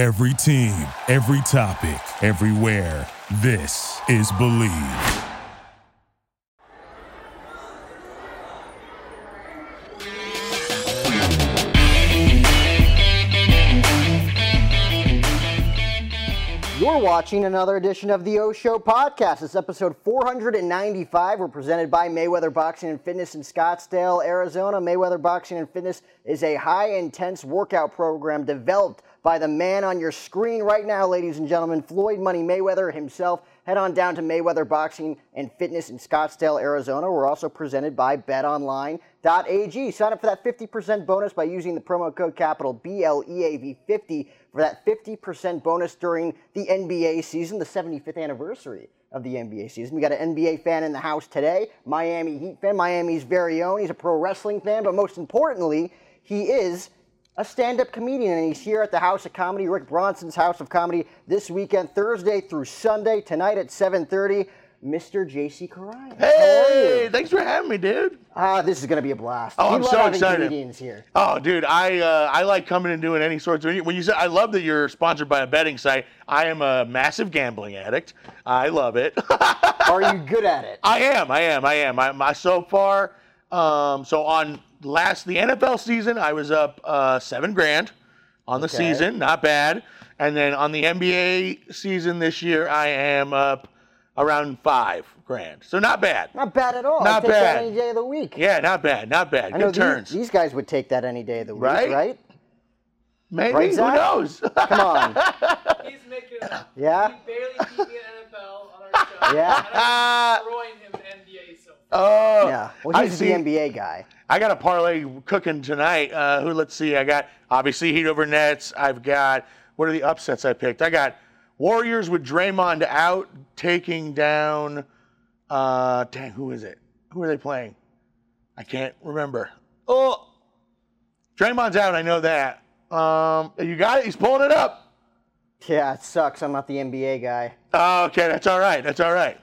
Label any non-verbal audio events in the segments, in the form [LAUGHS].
Every team, every topic, everywhere. This is Believe. You're watching another edition of the O Show podcast. It's episode 495. We're presented by Mayweather Boxing and Fitness in Scottsdale, Arizona. Mayweather Boxing and Fitness is a high intense workout program developed by the man on your screen right now, ladies and gentlemen, Floyd Money Mayweather himself. Head on down to Mayweather Boxing and Fitness in Scottsdale, Arizona. We're also presented by BetOnline.ag. Sign up for that 50% bonus by using the promo code capital BLEAV50 for that 50% bonus during the NBA season, the 75th anniversary of the NBA season. We got an NBA fan in the house today, Miami Heat fan, Miami's very own. He's a pro wrestling fan, but most importantly, he is a stand-up comedian, and he's here at the House of Comedy, Rick Bronson's House of Comedy, this weekend, Thursday through Sunday, tonight at 7:30. Mr. JC Currais. Hey, thanks for having me, dude. Ah, this is gonna be a blast. Oh, we I'm love so having excited. comedians here. Oh, dude, I uh, I like coming and doing any sorts of. When you say I love that you're sponsored by a betting site, I am a massive gambling addict. I love it. [LAUGHS] Are you good at it? I am, I am, I am. I, my so far, um, so on last the NFL season, I was up uh, seven grand on the Okay. season, not bad. And then on the NBA season this year, I am up around five grand. So not bad. Not bad at all. Not I'd take that bad. any day of the week. Yeah, not bad, not bad. I Good these, turns. these guys would take that any day of the week, Right? right? Maybe Right, who knows? Come on. [LAUGHS] He's making it up. Yeah? He barely beat me in NFL on our show. Yeah? I'm destroying him in NBA so far. Oh, Yeah. Well, I he's see. the NBA guy. I got a parlay cooking tonight. Uh, who? Let's see. I got obviously Heat over Nets. I've got what are the upsets I picked? I got Warriors with Draymond out, taking down. Uh, dang, who is it? Who are they playing? I can't remember. Oh, Draymond's out. I know that. Um, you got it. He's pulling it up. Yeah, it sucks. I'm not the NBA guy. Oh, okay, that's all right. That's all right.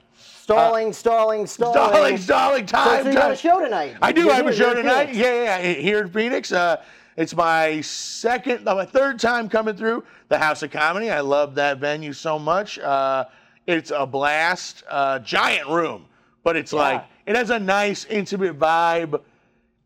Stalling, stalling, stalling. Stalling, stalling, time, so you got time. a show tonight. I do. You I have a show tonight. Yeah, yeah, yeah, here in Phoenix. Uh, it's my second, my third time coming through the House of Comedy. I love that venue so much. Uh, it's a blast. Uh, giant room, but it's Yeah. like it has a nice, intimate vibe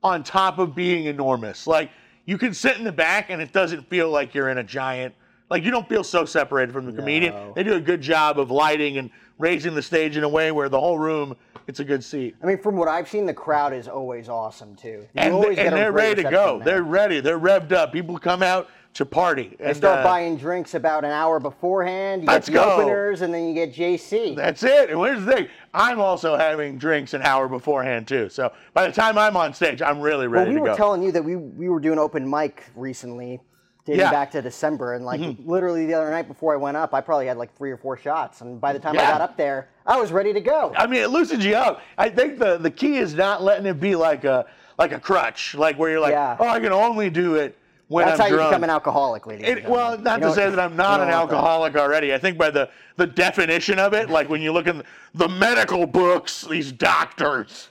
on top of being enormous. Like you can sit in the back and it doesn't feel like you're in a giant. Like you don't feel so separated from the comedian. No. They do a good job of lighting and raising the stage in a way where the whole room it's a good seat. I mean, from what I've seen, the crowd is always awesome too. You and, always and they're ready to go. there. They're ready. They're revved up. People come out to party. They And, start uh, buying drinks about an hour beforehand. You Let's get the go. openers, and then you get JC. That's it. And here's the thing: I'm also having drinks an hour beforehand too. So by the time I'm on stage, I'm really ready. well, we to were go. telling you that we we were doing open mic recently, dating Yeah. Mm-hmm. back to December, and like literally the other night before I went up, I probably had like three or four shots, and by the time I got up there, I was ready to go. I mean, it loosens you up. I think the the key is not letting it be like a like a crutch, like where you're like, Yeah. oh, I can only do it when That's I'm how you drunk. become an alcoholic, ladies. and It, well, not You to say that I'm not an want that. alcoholic already. I think by the the definition of it, like when you look in the medical books, these doctors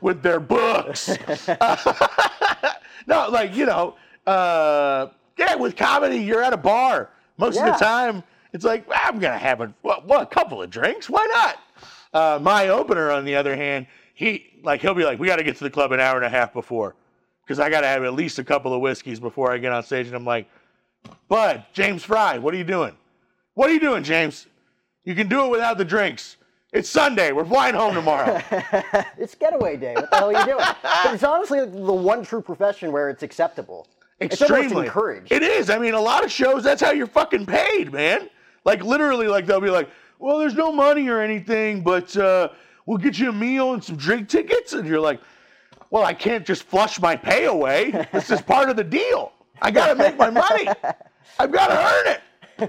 with their books. [LAUGHS] [LAUGHS] no, like you know, uh, yeah, with comedy, you're at a bar most of the time. It's like "Ah, I'm gonna have a what, what, a couple of drinks. Why not? Uh, my opener, on the other hand, he like he'll be like, we got to get to the club an hour and a half before, because I got to have at least a couple of whiskeys before I get on stage. And I'm like, Bud, James Fry, what are you doing? What are you doing, James? You can do it without the drinks. It's Sunday. We're flying home tomorrow. [LAUGHS] It's getaway day. What the hell are you doing? but it's honestly the one true profession where it's acceptable. Extremely encouraged. It is. I mean, a lot of shows. That's how you're fucking paid, man. Like literally, like they'll be like, "Well, there's no money or anything, but uh, we'll get you a meal and some drink tickets," and you're like, "Well, I can't just flush my pay away. This is part of the deal. I got to make my money. I've got to earn it."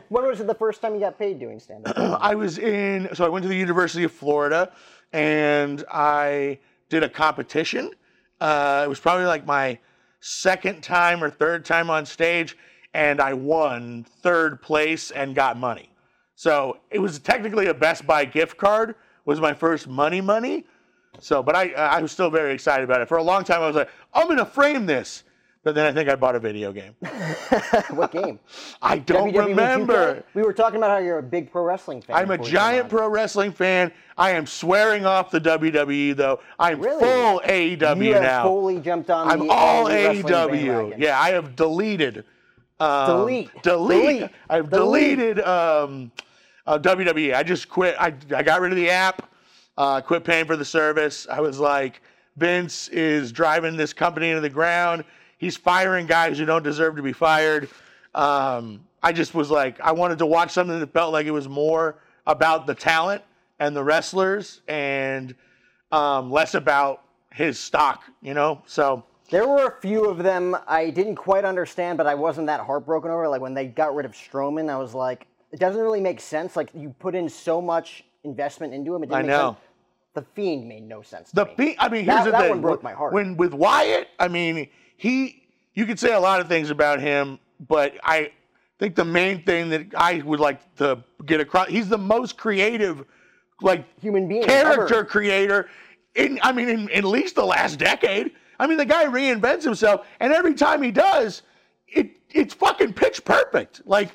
[LAUGHS] when was it the first time you got paid doing stand up? [CLEARS THROAT] I was in, so I went to the University of Florida and I did a competition. Uh, it was probably like my second time or third time on stage, and I won third place and got money. So it was technically a Best Buy gift card. Was my first money money. So, but I I was still very excited about it. For a long time, I was like, I'm gonna frame this. But then I think I bought a video game. [LAUGHS] what game? [LAUGHS] I don't WWE 2K? remember. We were talking about how you're a big pro wrestling fan. I'm a you giant pro wrestling fan. I am swearing off the WWE though. I'm Really? full AEW You now. fully jumped on I'm all AEW. Yeah, I have deleted. Um, Delete. Delete. Delete. I've Delete. deleted um, uh, WWE. I just quit. I, I got rid of the app. Uh, quit paying for the service. I was like, Vince is driving this company into the ground. He's firing guys who don't deserve to be fired. Um, I just was like, I wanted to watch something that felt like it was more about the talent and the wrestlers and um, less about his stock, you know? So, There were a few of them I didn't quite understand, but I wasn't that heartbroken over. Like when they got rid of Strowman, I was like, it doesn't really make sense. Like you put in so much investment into him. It didn't I make know. sense. The Fiend made no sense. To The me. Fiend, I mean, here's That- the that thing. one broke my heart. When with Wyatt, I mean, he, you could say a lot of things about him, but I think the main thing that I would like to get across, he's the most creative, like Human being character ever. creator. In, I mean, in, in at least the last decade. I mean, the guy reinvents himself, and every time he does, it it's fucking pitch perfect. Like,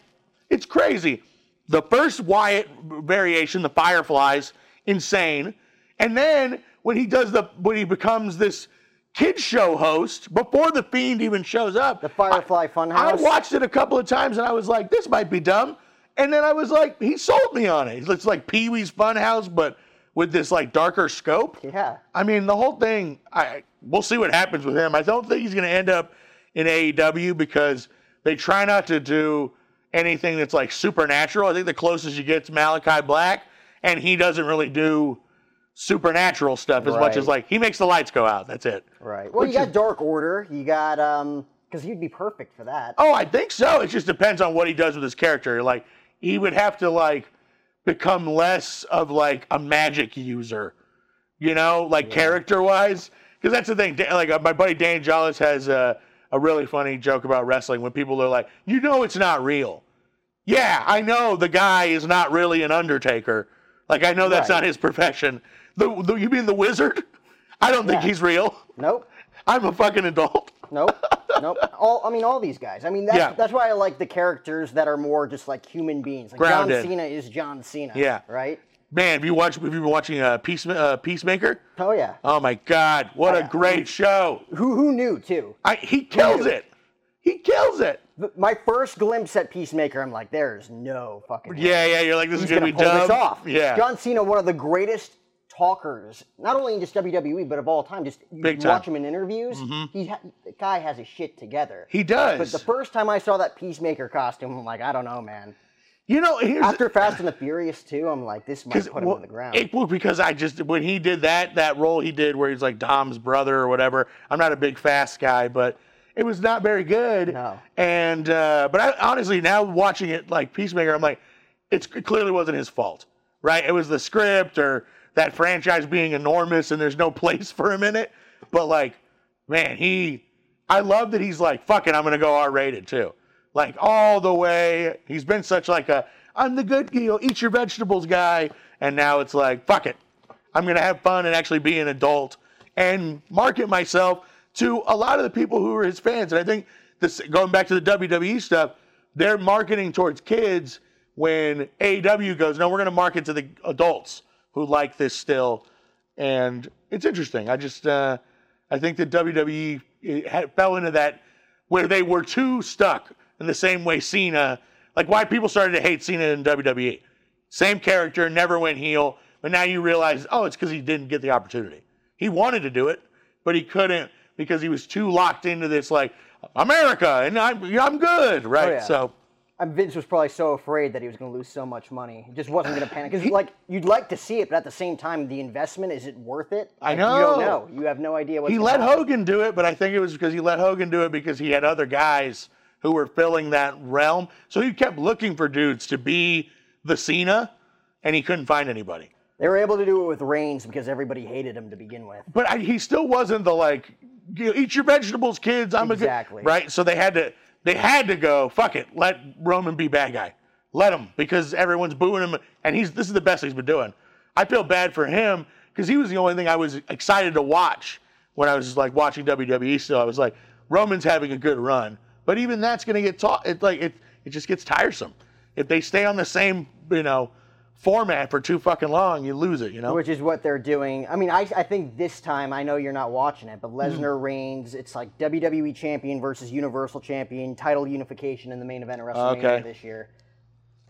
it's crazy. The first Wyatt variation, the Fireflies, insane. And then when he does the when he becomes this kid show host before the fiend even shows up, The Firefly I Funhouse. I watched it a couple of times and I was like, this might be dumb. And then I was like, he sold me on it. It's like Pee Wee's Funhouse, but with this like darker scope. Yeah. I mean, the whole thing. I we'll see what happens with him. I don't think he's going to end up in AEW because they try not to do anything that's like supernatural. I think the closest you get to Malachi Black, and he doesn't really do supernatural stuff as much as like he makes the lights go out. That's it. Right. Well, Which you got Dark Order. You got um, because he'd be perfect for that. Oh, I think so. It just depends on what he does with his character. Like he would have to like become less of like a magic user, you know, like character wise. Because that's the thing. Like uh, my buddy Dan Jollis has a, a really funny joke about wrestling when people are like, you know, it's not real. Yeah, I know the guy is not really an Undertaker. Like I know that's Right. not his profession. The, the you mean the wizard? I don't think Yeah. he's real. Nope. I'm a fucking adult. Nope. nope. [LAUGHS] All I mean, all these guys. I mean, that's, Yeah. that's why I like the characters that are more just like human beings. Like Grounded. John Cena is John Cena. Yeah. Right. Man, have you watched? Have you been watching uh, Peace, uh, Peacemaker? Oh yeah. Oh my God, what a great show! Who who knew too? I, he kills it. He kills it. Th- My first glimpse at Peacemaker, I'm like, there's no fucking. way Yeah, yeah. You're like, this He's is gonna, gonna be pull dumb. this off. Yeah. John Cena, one of the greatest talkers, not only in just WWE but of all time. Just you Big watch time. Mm-hmm. him in interviews. He ha- the guy has his shit together. he does. But the first time I saw that Peacemaker costume, I'm like, I don't know, man. you know, here's After Fast and the Furious 2, I'm like, this might put him on the ground. It, well, because I just when he did that that role he did where he's like Dom's brother or whatever. I'm not a big fast guy, but it was not very good. No. And uh, but I, honestly, now watching it like Peacemaker, I'm like, it's, it clearly wasn't his fault, right? It was the script or that franchise being enormous and there's no place for him in it. But like, man, he, I love that he's like, fuck it, I'm gonna go R-rated too, like all the way. He's been such like a, I'm the good, you know, eat your vegetables guy, and now it's like, fuck it, I'm gonna have fun and actually be an adult and market myself to a lot of the people who are his fans. And I think this going back to the WWE stuff, they're marketing towards kids when AEW goes, no, we're gonna market to the adults who like this still. And it's interesting. I just uh, I think that WWE had, fell into that where they were too stuck in the same way Cena, like why people started to hate Cena in WWE. Same character, never went heel, but now you realize, oh, it's because he didn't get the opportunity. He wanted to do it, but he couldn't because he was too locked into this like America and I'm I'm good, right? yeah. So And Vince was probably so afraid that he was going to lose so much money. He just wasn't going to panic. Because, like, you'd like to see it, but at the same time, the investment, is it worth it? I know. You don't know. You have no idea what's he let happen. Hogan do it, but I think it was because he let Hogan do it because he had other guys who were filling that realm. So he kept looking for dudes to be the Cena, and he couldn't find anybody. They were able to do it with Reigns because everybody hated him to begin with. But I, he still wasn't the like, eat your vegetables, kids. I'm Exactly. a good right. So they had to they had to go. Fuck it, let Roman be bad guy. Let him because everyone's booing him, and he's this is the best he's been doing. I feel bad for him because he was the only thing I was excited to watch when I was like watching WWE. Still, I was like, Roman's having a good run, but even that's to get taught. It like it it just gets tiresome if they stay on the same you know format for too fucking long. You lose it. You know. Which is what they're doing. I mean, I, I think this time, I know you're not watching it, but Mm-hmm. Lesnar Reigns. It's like WWE champion versus Universal champion, title unification in the main event of WrestleMania Okay. this year.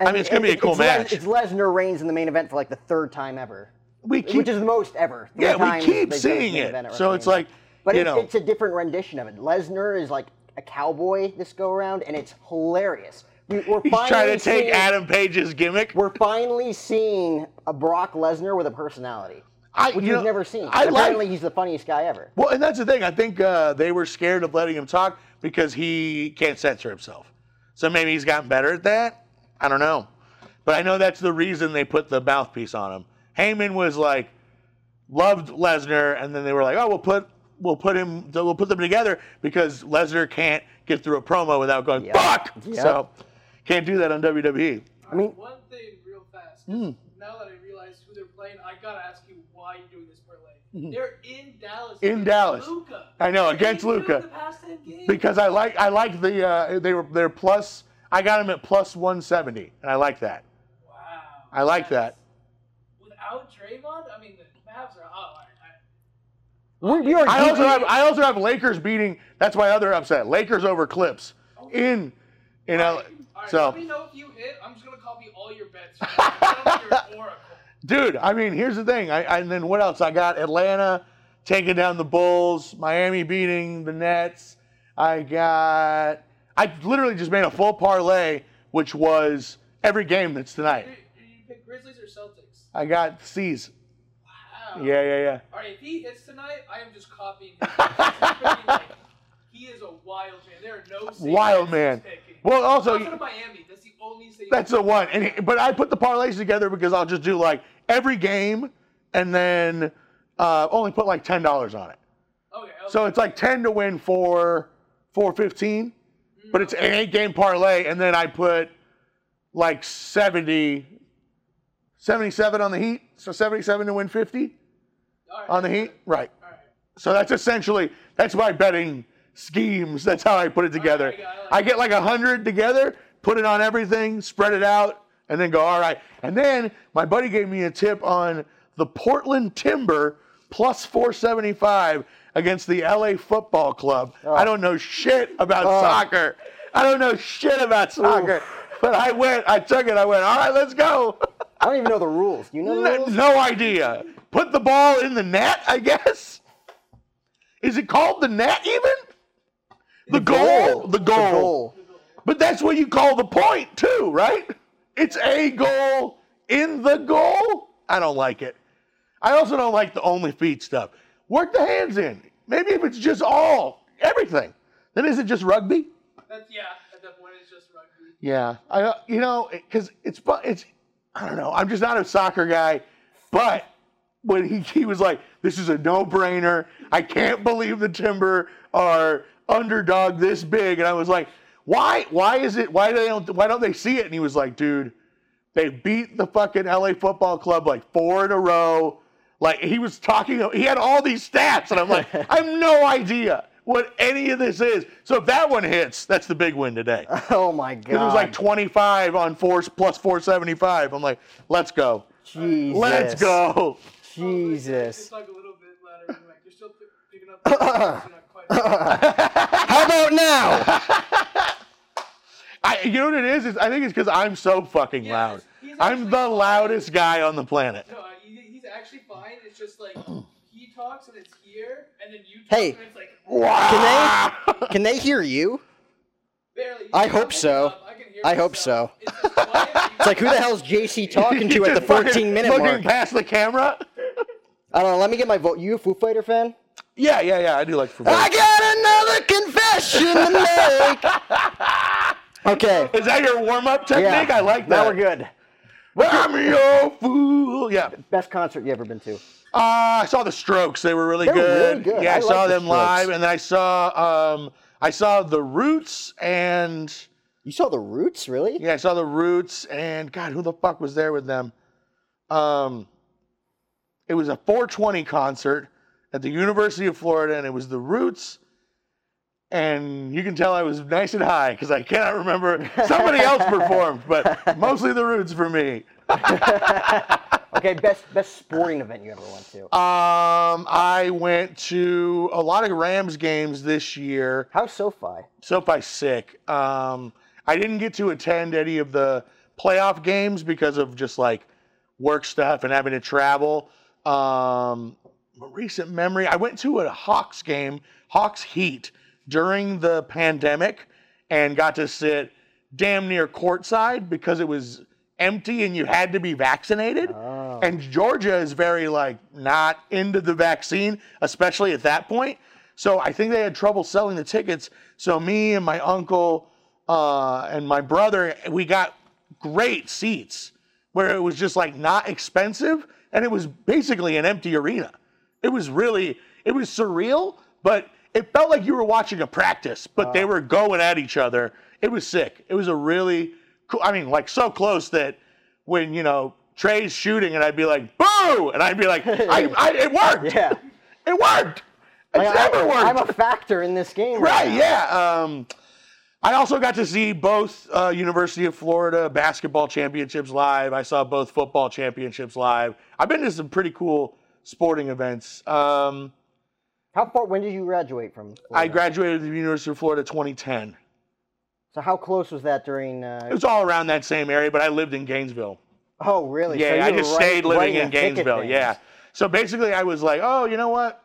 I mean, it's gonna be a cool it's Les- match. it's Lesnar Reigns in the main event for like the third time ever, we keep which is the most ever. Yeah we keep they've done this seeing it. So it's like But you it's, know it's a different rendition of it. Lesnar is like a cowboy this go around, and it's hilarious. We, we're he's finally trying to take seeing, Adam Page's gimmick. We're finally seeing a Brock Lesnar with a personality, I, which you know, never seen. I And like he's the funniest guy ever. Well, and that's the thing. I think uh, they were scared of letting him talk because he can't censor himself. So maybe he's gotten better at that. I don't know. But I know that's the reason they put the mouthpiece on him. Heyman was like, loved Lesnar, and then they were like, oh, we'll put we'll put him we'll put them together because Lesnar can't get through a promo without going Yep. fuck. Yep. So can't do that on. WWE. I mean, One thing real fast. 'cause Hmm. Now that I realize who they're playing, I gotta ask you why you're doing this parlay. They're in Dallas. In Dallas. Luka. I know, They're against 8-2 Luka. The past 10 games. Because I like I like the uh, they were they're plus I got them at plus 170 and I like that. wow. I like that. Without Draymond, I mean the Mavs are. Oh, I, we, we I also have I also have Lakers beating. That's my other upset. Lakers over Clips in I, LA. all right, So, let me know if you hit. I'm just gonna copy all your bets. [LAUGHS] I'm your oracle. dude, I mean, here's the thing. I, I and then what else? I got Atlanta taking down the Bulls, Miami beating the Nets. I got. I literally just made a full parlay, which was every game that's tonight. You, you pick Grizzlies or Celtics? I got C's. Wow. Yeah, yeah, yeah. All right, if he hits tonight, I am just copying him. [LAUGHS] Like, he is a wild man. There are no Wild man. picking. Well, also Miami, that's the only safe. That's the one. And he- but I put the parlays together because I'll just do like every game and then uh, only put like ten dollars on it. Okay. okay. So it's like ten to win for four fifteen, but it's an eight game parlay, and then I put like 70, 77 on the Heat. So seventy seven to win fifty right, on the Heat. Right. All right. So that's essentially that's my betting schemes. That's how I put it together. I. I get like a hundred together, put it on everything, spread it out, and then go all right. And then my buddy gave me a tip on the Portland Timber plus 475 against the LA Football Club. Oh. I don't know shit about oh. soccer. I don't know shit about soccer. But I went, I took it, I went, all right, let's go. I don't even know the rules. You know the No, rules? no idea. Put the ball in the net, I guess. Is it called the net even? The, goal? The goal. The goal. But that's what you call the point too, right? It's a goal in the goal. I don't like it. I also don't like the only feet stuff. Work the hands in. Maybe if it's just all everything, then is it just rugby? That's yeah. At that point, it's just rugby. Yeah, I uh, you know because it's fu- it's I don't know. I'm just not a soccer guy, but when he he was like, "This is a no-brainer. I can't believe the Timber are underdog this big," and I was like, "Why? Why is it? Why they don't? Why don't they see it?" And he was like, "Dude, they beat the fucking LA Football Club like four in a row." Like he was talking, he had all these stats, and I'm like, [LAUGHS] I have no idea what any of this is. So if that one hits, that's the big win today. [LAUGHS] Oh my god. It was like 25 on four plus 475. I'm like, let's go. Jesus. Let's go. Jesus. Just like a little bit louder. Like you're still picking up. [LAUGHS] the you're not quite. How about now? [LAUGHS] I, you know what it is? is I think it's because I'm so fucking Yeah, loud. he's I'm the fine. loudest guy on the planet. No, uh, he's actually fine. It's just like [CLEARS THROAT] he talks and it's here, and then you talk Hey. and it's like Wow. Can they [LAUGHS] hear you? barely. I hope so. I I hope so. It's. It's like who the hell's JC [LAUGHS] talking to at the 14 minute looking mark? past the camera. I don't know. Let me get my vote. You a Foo Fighter fan? Yeah, yeah, yeah. I do like. I got another confession to make. [LAUGHS] Okay. Is that your warm-up technique? I like that. Now we're good. I'm your fool. Yeah. Best concert you ever been to? Uh, I saw the Strokes. They were really They're good. really good. Yeah, I, I saw the them live, and I saw um, I saw the Roots, and You saw the Roots, really? yeah, I saw the Roots, and God, who the fuck was there with them? Um, it was a 420 concert at the University of Florida, and it was the Roots, and you can tell I was nice and high because I cannot remember. Somebody else performed, but mostly the Roots for me. [LAUGHS] Okay, best best sporting event you ever went to. Um, I went to a lot of Rams games this year. How's SoFi? SoFi sick. Um, I didn't get to attend any of the playoff games because of just like work stuff and having to travel. Um, recent memory, I went to a Hawks game, Hawks Heat, during the pandemic, and got to sit damn near courtside because it was empty and you had to be vaccinated. Oh. And Georgia is very like not into the vaccine, especially at that point. So I think they had trouble selling the tickets. So me and my uncle uh, and my brother, we got great seats where it was just like not expensive and it was basically an empty arena. It was really, it was surreal, but it felt like you were watching a practice, but they were going at each other. It was sick. It was a really cool, I mean, like so close that when, you know, Trey's shooting and I'd be like, boo! And I'd be like, [LAUGHS] I, I, it worked. Yeah. It worked. It's Like, never I, worked. I'm a factor in this game. Right, yeah. Um, I also got to see both uh, University of Florida basketball championships live. I saw both football championships live. I've been to some pretty cool sporting events. Um, How far? When did you graduate from? I graduated from the University of Florida 2010. So how close was that during? It Uh, was all around that same area, but I lived in Gainesville. oh, really? Yeah, you I just right- stayed living the in Gainesville. Yeah. So basically, I was like, oh, you know what?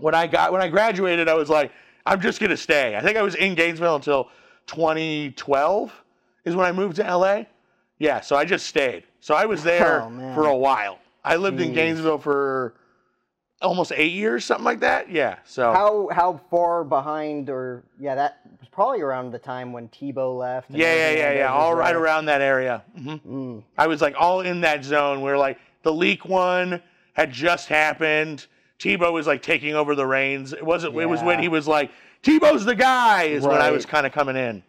When I got when I graduated, I was like, I'm just gonna stay. I think I was in Gainesville until 2012 is when I moved to LA. Yeah, so I just stayed. So I was [LAUGHS] there Oh, for a while. I lived in Gainesville for almost eight years, something like that. Yeah. So How how far behind or yeah that was probably around the time when Tebow left. and yeah, yeah, yeah, Hernandez yeah. was All right around that area. hmm Mm. I was like all in that zone where like the leak one had just happened. Tebow was like taking over the reins. It wasn't. It was when Yeah. he was like Tebow's the guy. Is when I was Right. kind of coming in.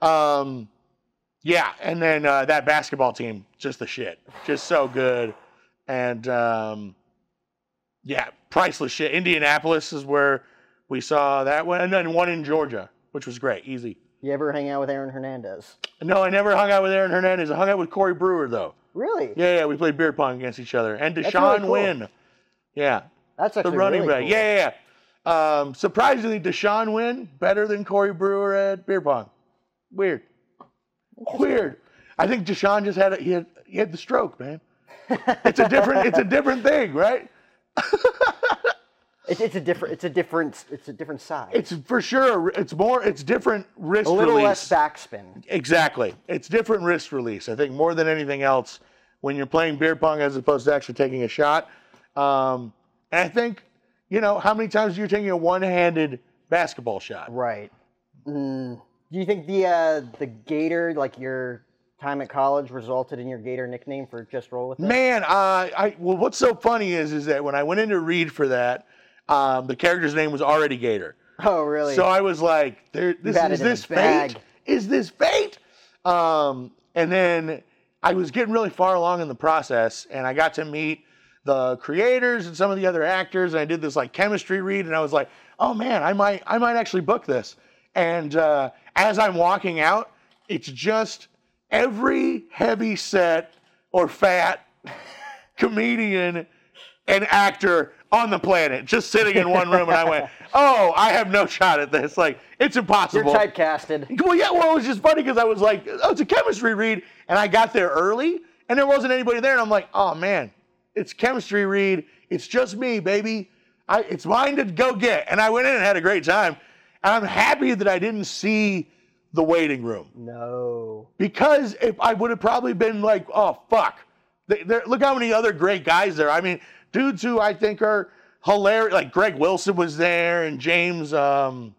Um, yeah, and then uh, that basketball team, just the shit, just so good, and um, yeah, priceless shit. Indianapolis is where we saw that one, and then one in Georgia, which was great, easy. You ever hang out with Aaron Hernandez? No, I never hung out with Aaron Hernandez. I hung out with Corey Brewer though. Really? Yeah, yeah, we played beer pong against each other. And Deshaun really cool. Wynn. Yeah, That's the running really back. cool. Yeah, yeah, yeah. Um, surprisingly, Deshaun Wynn better than Corey Brewer at beer pong. Weird. Weird. I think Deshaun just had a, he had he had the stroke, man. It's a different it's a different thing, right? It's, it's a different. It's a different. It's a different side. It's for sure. It's more. It's different wrist release. a little release. less backspin. Exactly. It's different wrist release. I think more than anything else when you're playing beer pong as opposed to actually taking a shot. Um, I think, you know, how many times you're taking a one-handed basketball shot? Right. Mm. Do you think the uh, the Gator, like your time at college, resulted in your Gator nickname for just roll with it? Man, uh, I well, what's so funny is is that when I went in to read for that, um, the character's name was already Gator. Oh, really? So I was like, there, this, is it in a this fate? bag. Is this fate? Um, and then I was getting really far along in the process, and I got to meet the creators and some of the other actors, and I did this like chemistry read, and I was like, oh man, I might, I might actually book this. And uh, as I'm walking out, it's just every heavy set or fat [LAUGHS] comedian and actor on the planet just sitting in one room and I went, [LAUGHS] "Oh, I have no shot at this. Like it's impossible." You're typecasted. Well, yeah, well, it was just funny because I was like, "Oh, it's a chemistry read," and I got there early and there wasn't anybody there and I'm like, "Oh man, it's chemistry read. It's just me, baby. I, it's mine to go get." And I went in and had a great time. And I'm happy that I didn't see the waiting room No. because if I would have probably been like, oh fuck, They- look how many other great guys there. I mean, dudes who I think are hilarious. Like Greg Wilson was there, and James um,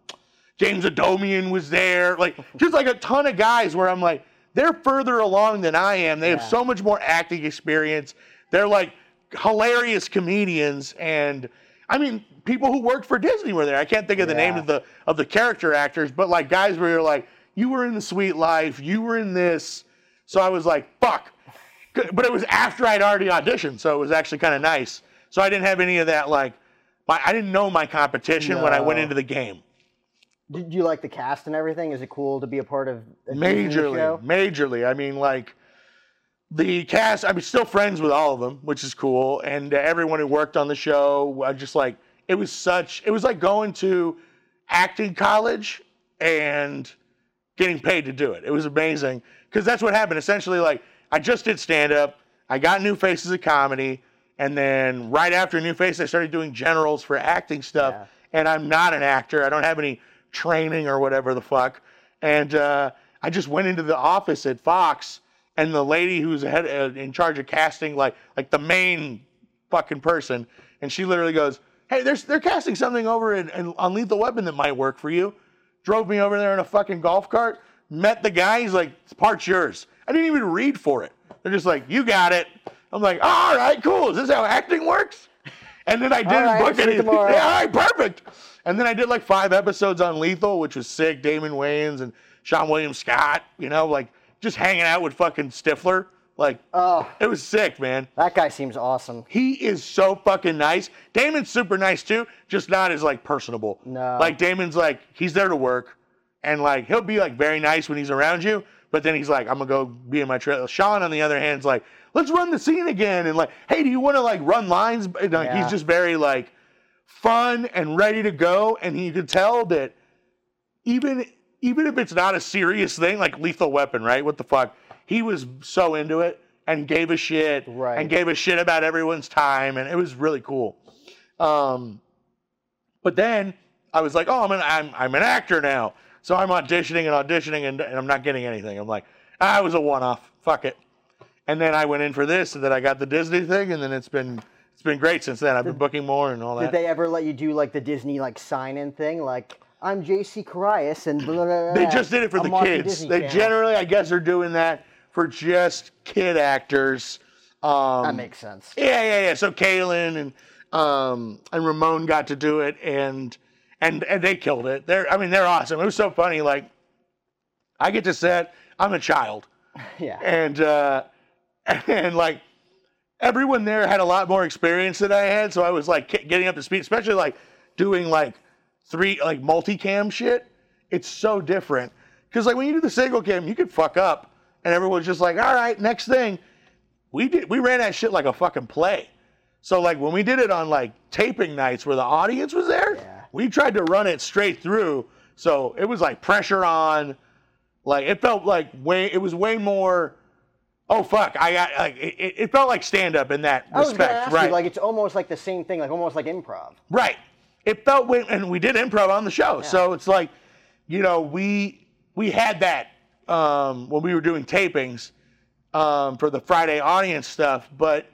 James Adomian was there. Like [LAUGHS] just like a ton of guys where I'm like, they're further along than I am. They have so much more acting experience. They're like hilarious comedians, and I mean, people who worked for Disney were there. I can't think of the name of the of the character actors, but like guys where you're like, you were in the Suite Life, you were in this. So I was like, fuck. But it was after I'd already auditioned, so it was actually kind of nice. So I didn't have any of that like, my, I didn't know my competition when I went into the game. Did you like the cast and everything? Is it cool to be a part of a majorly, show? majorly. I mean, like the cast. I'm still friends with all of them, which is cool. And uh, everyone who worked on the show, I just like it was such. It was like going to acting college and getting paid to do it. It was amazing because that's what happened. Essentially, like I just did stand up. I got New Faces of Comedy, and then right after New Face, I started doing generals for acting stuff. Yeah. And I'm not an actor. I don't have any training or whatever the fuck. And uh, I just went into the office at Fox, and the lady who's head uh, in charge of casting, like like the main fucking person, and she literally goes, "Hey, there's they're casting something over in, in, on Lethal Weapon that might work for you." Drove me over there in a fucking golf cart. Met the guy. He's like, "Part's yours." I didn't even read for it. They're just like, "You got it." I'm like, "All right, cool. Is this how acting works?" And then I didn't All right, book tomorrow. Yeah, all right, perfect. And then I did like five episodes on Lethal, which was sick. Damon Wayans and Seann William Scott, you know, like just hanging out with fucking Stifler. Like, Oh, it was sick, man. that guy seems awesome. He is so fucking nice. Damon's super nice too, just not as like personable. No. Like Damon's like he's there to work, and like he'll be like very nice when he's around you, but then he's like I'm gonna go be in my trailer. Seann on the other hand is like let's run the scene again, and like hey do you want to like run lines? And, like, Yeah. He's just very like fun and ready to go, and you could tell that even even if it's not a serious thing like Lethal Weapon, right? What the fuck? He was so into it and gave a shit Right. and gave a shit about everyone's time, and it was really cool. Um, but then I was like, oh, I'm an I'm I'm an actor now, so I'm auditioning and auditioning, and, and I'm not getting anything. I'm like, ah, it was a one-off. Fuck it. And then I went in for this, and then I got the Disney thing, and then it's been it's been great since then. I've been booking more and all that. Did they ever let you do like the Disney like sign-in thing? Like I'm J.C. Currais and blah, blah, blah, They just did it for I'm the kids. They Channel." generally, I guess, are doing that for just kid actors. Um, That makes sense. Yeah, yeah, yeah. So Kaylin and um, and Ramon got to do it, and and and they killed it. They're, I mean, they're awesome. It was so funny. Like, I get to set. I'm a child, [LAUGHS] Yeah. and uh, [LAUGHS] and like everyone there had a lot more experience than I had, so I was like getting up to speed, especially like doing like three like multicam shit. It's so different because like when you do the single cam, you could fuck up, and everyone's just like, all right, next thing. We did we ran that shit like a fucking play. So like when we did it on like taping nights where the audience was there, Yeah. we tried to run it straight through. So it was like pressure on, like it felt like way it was way more. Oh fuck! I got like it, it felt like stand up in that I respect, right? you, like it's almost like the same thing, like almost like improv. Right. It felt way, and we did improv on the show, so it's like, you know, we we had that um, when we were doing tapings um, for the Friday audience stuff. But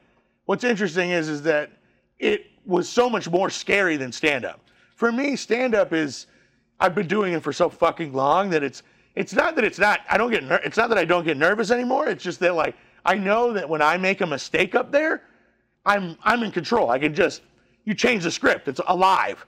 what's interesting is is that it was so much more scary than stand up. For me, stand up is I've been doing it for so fucking long that it's it's not that it's not I don't get ner- it's not that I don't get nervous anymore. It's just that like I know that when I make a mistake up there, I'm I'm in control. I can just you change the script. It's alive.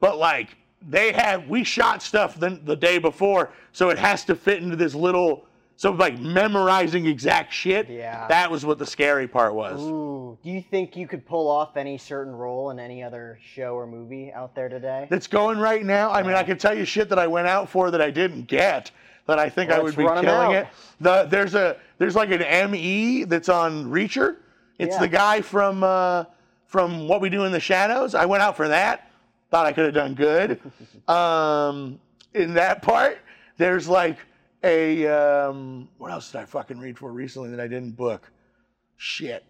But like they have we shot stuff the, the day before, so it has to fit into this little so like memorizing exact shit. Yeah. That was what the scary part was. Ooh, do you think you could pull off any certain role in any other show or movie out there today? That's going right now. I mean, I can tell you shit that I went out for that I didn't get that I think I Let's would be killing it. The there's a there's like an ME that's on Reacher. It's Yeah. the guy from uh, from What We Do in the Shadows. I went out for that. Thought I could have done good. [LAUGHS] um, in that part, there's like a um, what else did I fucking read for recently that I didn't book? Shit.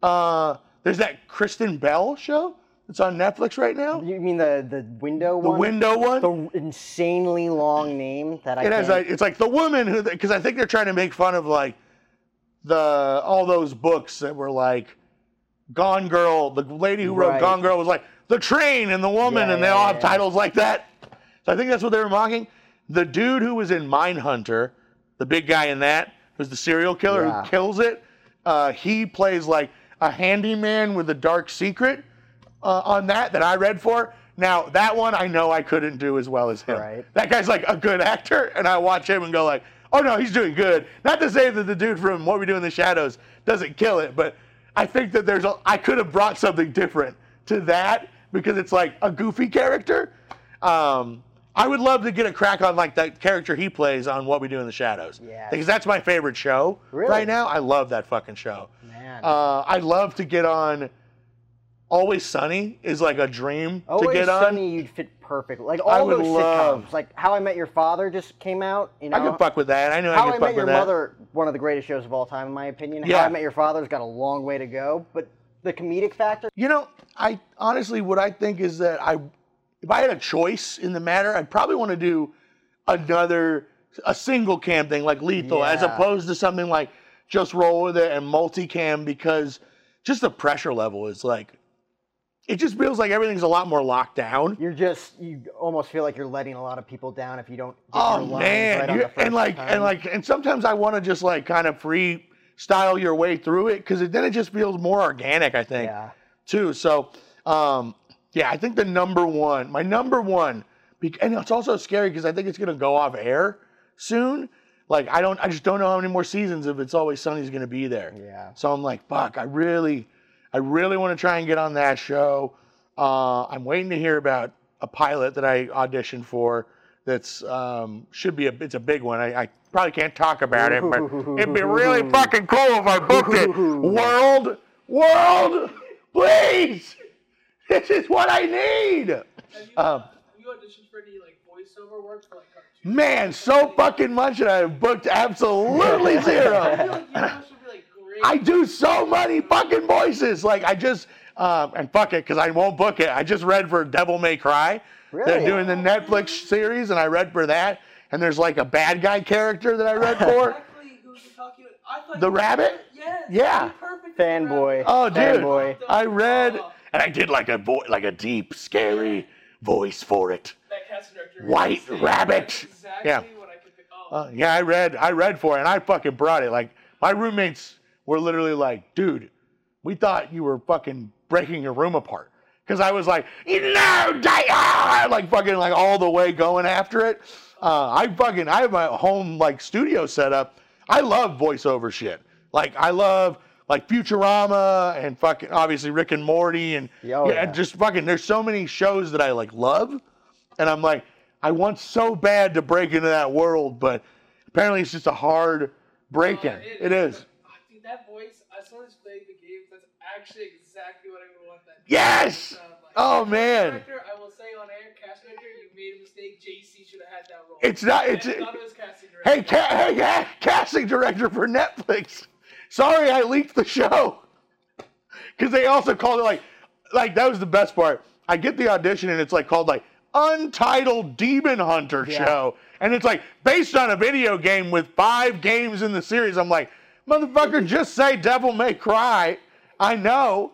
Uh, there's that Kristen Bell show that's on Netflix right now. You mean the the window The one? The window one. The insanely long name that I It has like it's like the woman who because I think they're trying to make fun of like the all those books that were like Gone Girl. The lady who wrote Right. Gone Girl was like the train and the woman, Yeah, and they yeah, all have yeah. titles like that. So I think that's what they were mocking. The dude who was in Mindhunter, the big guy in that, who's the serial killer who kills it. Uh, he plays like a handyman with a dark secret uh, on that that I read for. Now that one I know I couldn't do as well as him. Right. That guy's like a good actor, and I watch him and go like, oh no, he's doing good. Not to say that the dude from What We Do in the Shadows doesn't kill it, but I think that there's a I could have brought something different to that because it's like a goofy character. Um, I would love to get a crack on like that character he plays on What We Do in the Shadows. Yeah. Because that's my favorite show Really? right now. I love that fucking show. Man. Uh, I'd love to get on. Always Sunny is like a dream Always to get on. Always Sunny, you'd fit perfect. Like all those love- sitcoms, like How I Met Your Father just came out. You know, I can fuck with that. I know How I I, can Met fuck Your with that. Mother, one of the greatest shows of all time, in my opinion. Yeah. How. I Met Your Father's got a long way to go, but the comedic factor. You know, I honestly, what I think is that I, if I had a choice in the matter, I'd probably want to do another, a single cam thing like Lethal, as opposed to something like just roll with it and multicam because just the pressure level is like, it just feels like everything's a lot more locked down. You're just you almost feel like you're letting a lot of people down if you don't. Get Oh your man, right on the first and like time. and like and sometimes I want to just like kind of freestyle your way through it because then it just feels more organic. I think yeah. Too. So um, yeah, I think the number one, my number one, and it's also scary because I think it's gonna go off air soon. Like I don't, I just don't know how many more seasons if it's always Sunny's gonna be there. Yeah. So I'm like, fuck, I really, I really want to try and get on that show. Uh, I'm waiting to hear about a pilot that I auditioned for. That's um, should be a, it's a big one. I, I probably can't talk about it, but it'd be really [LAUGHS] fucking cool if I booked it. [LAUGHS] World, world, please. This is what I need. Have you, Um, uh, have you auditioned for any like voiceover work for like cartoons? Man, so fucking much and I've booked absolutely [LAUGHS] I feel zero. like your voice would be like great. I do so many fucking voices. Like I just um, and fuck it, because I won't book it. I just read for Devil May Cry. Really? They're doing the Netflix series, and I read for that. And there's like a bad guy character that I read [LAUGHS] for. Exactly who you're talking about. I thought The rabbit? Yes. Yeah. you're perfect for the Fanboy. Oh, dude, Fanboy. I read, and I did like a vo- like a deep, scary voice for it. That casting director. White is- rabbit. That's exactly Yeah. what I could pick. Oh. Uh, yeah, I read, I read for it, and I fucking brought it. Like my roommates were literally like, "Dude, we thought you were fucking breaking your room apart," because I was like, "You know, die!" ah," like fucking like all the way going after it. Uh, I fucking, I have my home like studio set up. I love voiceover shit. Like I love like Futurama and fucking obviously Rick and Morty and Yeah, oh, yeah, yeah. just fucking. There's so many shows that I like love, and I'm like, I want so bad to break into that world, but apparently it's just a hard break in. Uh, it is. Oh, dude, that voice. As soon as playing the games, that's actually exactly what I would want. That Yes! like. Oh, man. Director, I will say on air, casting director, you made a mistake. JC should have had that role. It's not- it's- None of his casting director. Hey, ca- hey, ca- casting director for Netflix. Sorry, I leaked the show. Because they also called it like, like that was the best part. I get the audition and it's like called like Untitled Demon Hunter Yeah. Show, and it's like based on a video game with five games in the series. I'm like, motherfucker, just say Devil May Cry. I know.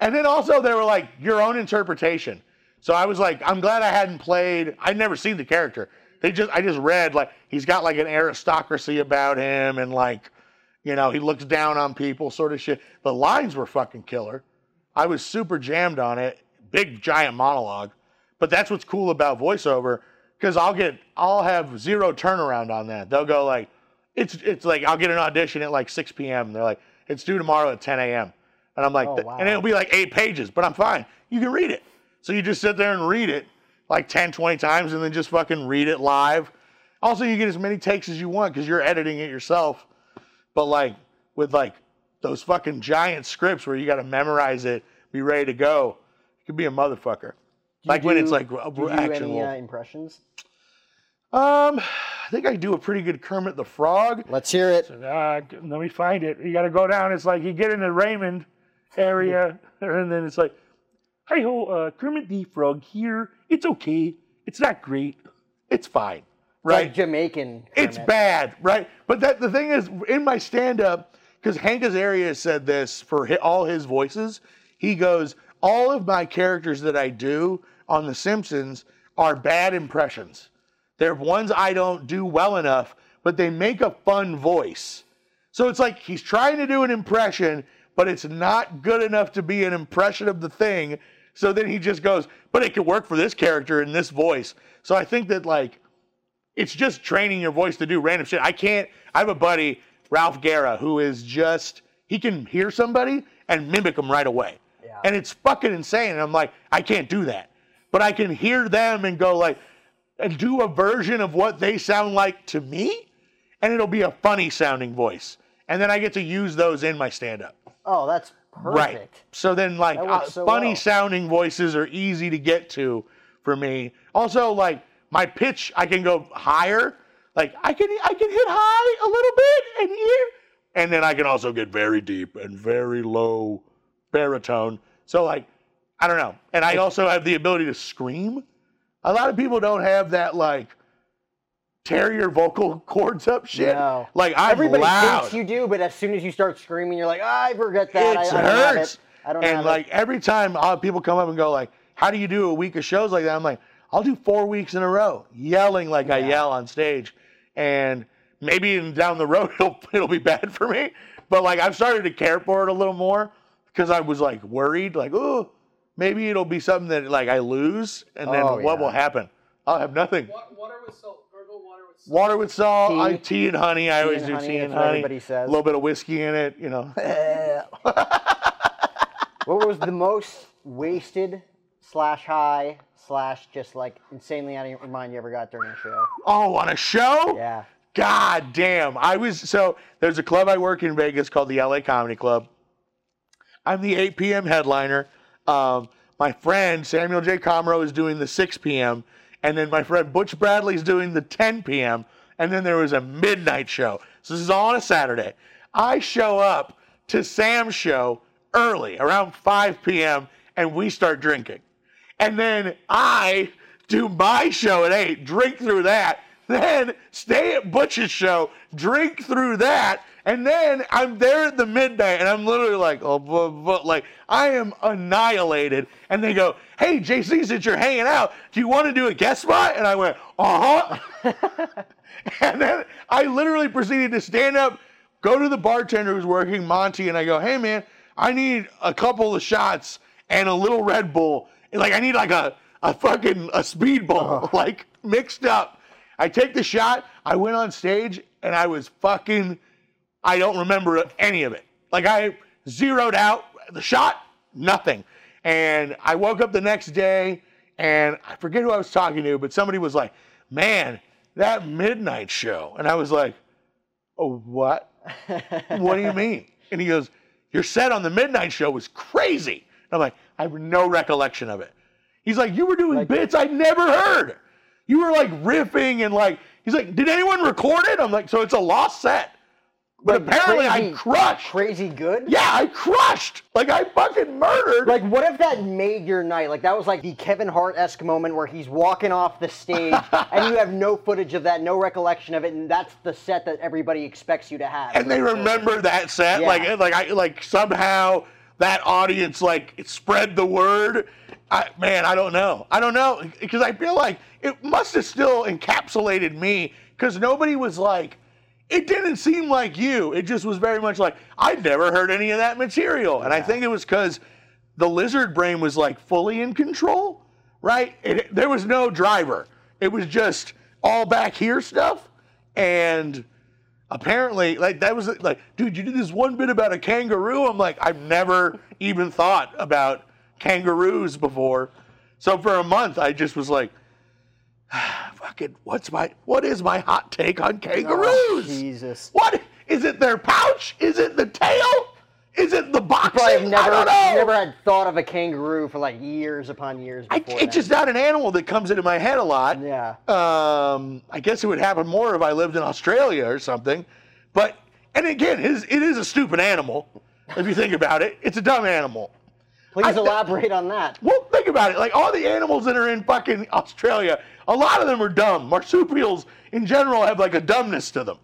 And then also they were like your own interpretation. So I was like, I'm glad I hadn't played. I'd never seen the character. They just I just read like he's got like an aristocracy about him and like, you know, he looks down on people, sort of shit. The lines were fucking killer. I was super jammed on it. Big giant monologue. But that's what's cool about voiceover, because I'll get I'll have zero turnaround on that. They'll go like, it's it's like I'll get an audition at like 6 p.m. They're like, it's due tomorrow at 10 a.m. And I'm like, Oh, wow. and it'll be like eight pages, but I'm fine. You can read it. So you just sit there and read it like 10, 20 times and then just fucking read it live. Also, you get as many takes as you want because you're editing it yourself. But like with like those fucking giant scripts where you got to memorize it, be ready to go, it could be a motherfucker. Do you Like when it's like do a you do any uh, impressions? Um, I think I do a pretty good Kermit the Frog. Let's hear it. Uh, let me find it. You got to go down. It's like you get in the Raymond area, [LAUGHS] and then it's like, "Hey ho, uh, Kermit the Frog here. It's okay. It's not great. It's fine, right? Like Jamaican. It's Kermit. bad, right? But that the thing is, in my stand-up, because Hank Azaria said this for hi- all his voices, he goes, all of my characters that I do on The Simpsons are bad impressions. They're ones I don't do well enough, but they make a fun voice. So it's like he's trying to do an impression, but it's not good enough to be an impression of the thing. So then he just goes, but it could work for this character in this voice. So I think that like it's just training your voice to do random shit. I can't. I have a buddy, Ralph Guerra, who is just he can hear somebody and mimic them right away, and it's fucking insane. And I'm like, I can't do that, but I can hear them and go like, and do a version of what they sound like to me, and it'll be a funny sounding voice. And then I get to use those in my stand up. Oh, that's perfect. Right. So then, like, uh, so funny well. sounding voices are easy to get to for me. Also, like, my pitch, I can go higher. Like, I can I can hit high a little bit and here, and then I can also get very deep and very low baritone. So, like, I don't know. And I also have the ability to scream. A lot of people don't have that, like, tear your vocal cords up shit. No. Like, I'm Everybody loud thinks you do, but as soon as you start screaming, you're like, "Ah, I forget that. it I, I don't have hurts. it. I don't and have like it. every time uh, people come up and go like, "How do you do a week of shows like that?" I'm like, "I'll do four weeks in a row, yelling like I yell on stage." And maybe in- down the road [LAUGHS] it'll it'll be bad for me, but like I've started to care for it a little more because I was like worried, like, "Oh, maybe it'll be something that like I lose, and then Oh, what yeah. will happen? I'll have nothing." Wa- Water with salt. Gargle water with salt. Water with salt, Tea. I, tea and honey. I always do honey, tea that's and what honey. everybody says. A little bit of whiskey in it, you know. [LAUGHS] what was the most wasted slash high slash just like insanely out of your mind you ever got during a show? oh, on a show? Yeah. God damn. I was so there's a club I work in Vegas called the LA Comedy Club. I'm the 8 p.m. headliner. Um, my friend Samuel J. Comroe is doing the 6 p.m. And then my friend Butch Bradley's doing the 10 p.m. And then there was a midnight show. So this is all on a Saturday. I show up to Sam's show early, around 5 p.m., and we start drinking. And then I do my show at 8, drink through that, then stay at Butch's show, drink through that, and then I'm there at the midnight and I'm literally like, oh, like, I am annihilated. And they go, hey, JC, since you're hanging out, do you want to do a guest spot? And I went, uh huh. [LAUGHS] and then I literally proceeded to stand up, go to the bartender who's working, Monty, and I go, hey, man, I need a couple of shots and a little Red Bull. And, like, I need like a, a fucking a speedball, [LAUGHS] like mixed up. I take the shot. I went on stage and I was fucking. I don't remember any of it. Like I zeroed out the shot, nothing. And I woke up the next day and I forget who I was talking to, but somebody was like, "Man, that midnight show," and I was like, "Oh, what? what do you mean?" [LAUGHS] And he goes, "Your set on the midnight show was crazy." And I'm like, "I have no recollection of it." He's like, "You were doing Like- bits I'd never heard. You were like riffing and like." He's like, "Did anyone record it?" I'm like, "So it's a lost set." But Like, apparently I crushed. Crazy good? Yeah, I crushed. Like I fucking murdered. Like, what if that made your night? Like, that was like the Kevin Hart esque moment where he's walking off the stage [LAUGHS] and you have no footage of that, no recollection of it, and that's the set that everybody expects you to have. and they remember that set. Yeah. Like like I like somehow that audience like spread the word. I, man, I don't know. I don't know because I feel like it must have still encapsulated me because nobody was like. It didn't seem like you. It just was very much like I'd never heard any of that material, and I think it was because the lizard brain was like fully in control, right? It, there was no driver. It was just all back here stuff, and apparently, like that was like, dude, you did this one bit about a kangaroo. I'm like, I've never even thought about kangaroos before. So for a month, I just was like, [SIGHS] fucking, what's my, what is my hot take on kangaroos? Oh, Jesus. What is it? Their pouch? Is it the tail? Is it the boxing? Probably have never, never had thought of a kangaroo for like years upon years I, it's just not an animal that comes into my head a lot. Yeah. Um, I guess it would happen more if I lived in Australia or something. But and again, it is, it is a stupid animal. If you think about it, it's a dumb animal. Please I- elaborate on that. Well, think about it. Like all the animals that are in fucking Australia, a lot of them are dumb. Marsupials in general have like a dumbness to them,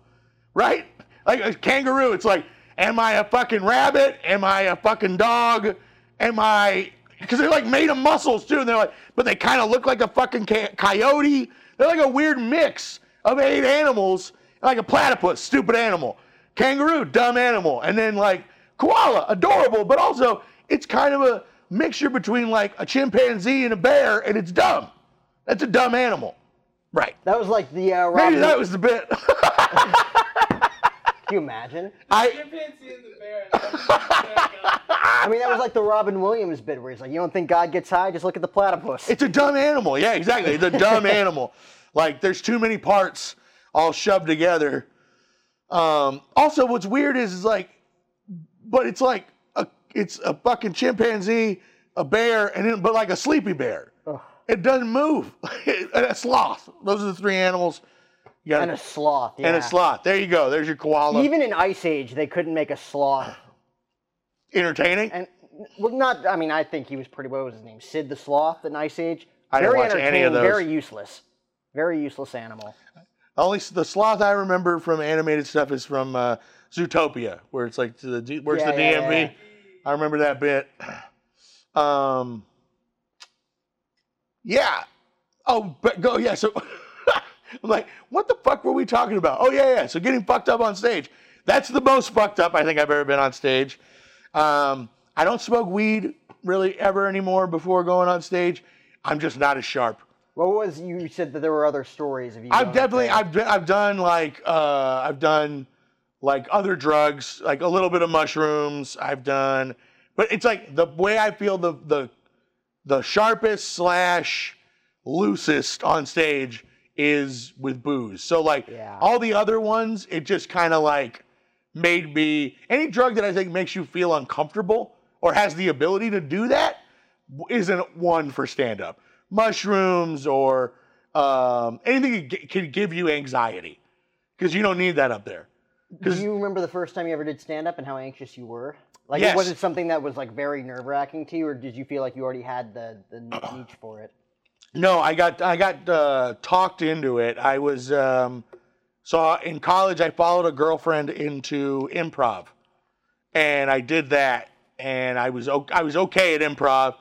right? Like a kangaroo, it's like, am I a fucking rabbit? Am I a fucking dog? Am I? Because they're like made of muscles too, and they're like, but they kind of look like a fucking coyote. They're like a weird mix of eight animals, like a platypus, stupid animal. Kangaroo, dumb animal, and then like koala, adorable, but also it's kind of a mixture between like a chimpanzee and a bear, and it's dumb. That's a dumb animal. Right. That was like the uh, Maybe that was the bit. Can you imagine? [LAUGHS] I Chimpanzee and the bear. and the bear I mean, that was like the Robin Williams bit where he's like, "You don't think God gets high? Just look at the platypus." it's a dumb animal. Yeah, exactly. It's a dumb [LAUGHS] animal. Like there's too many parts all shoved together. Um, also, what's weird is, is like, but it's like a it's a fucking chimpanzee, a bear, and then, but like a sleepy bear. It doesn't move. [LAUGHS] and a sloth. Those are the three animals. You got And a sloth. Yeah. and a sloth. There you go. There's your koala. Even in Ice Age, they couldn't make a sloth. Entertaining. And well, not. I mean, I think he was pretty. What was his name? Sid the Sloth in Ice Age. I didn't very watch any of those. Very useless. Very useless animal. Only the sloth I remember from animated stuff is from uh, Zootopia, where it's like the D- where's Yeah, the DMV. yeah. I remember that bit. Um, yeah. Oh, but go yeah. So [LAUGHS] I'm like, what the fuck were we talking about? Oh yeah, yeah. So getting fucked up on stage. That's the most fucked up I think I've ever been on stage. Um, I don't smoke weed really ever anymore before going on stage. I'm just not as sharp. What was you said that there were other stories of you? I've definitely I've been, I've done like uh, I've done like other drugs, like a little bit of mushrooms. I've done, but it's like the way I feel the the the sharpest slash loosest on stage is with booze. So like Yeah. all the other ones, it just kind of like made me any drug that I think makes you feel uncomfortable or has the ability to do that isn't one for stand up. Mushrooms or um, anything that can give you anxiety because you don't need that up there. Do you remember the first time you ever did stand up and how anxious you were? Like, Yes. was it something that was like very nerve wracking to you, or did you feel like you already had the the [CLEARS THROAT] niche for it? No, I got I got uh, talked into it. I was um, so in college. I followed a girlfriend into improv, and I did that, and I was I was okay at improv.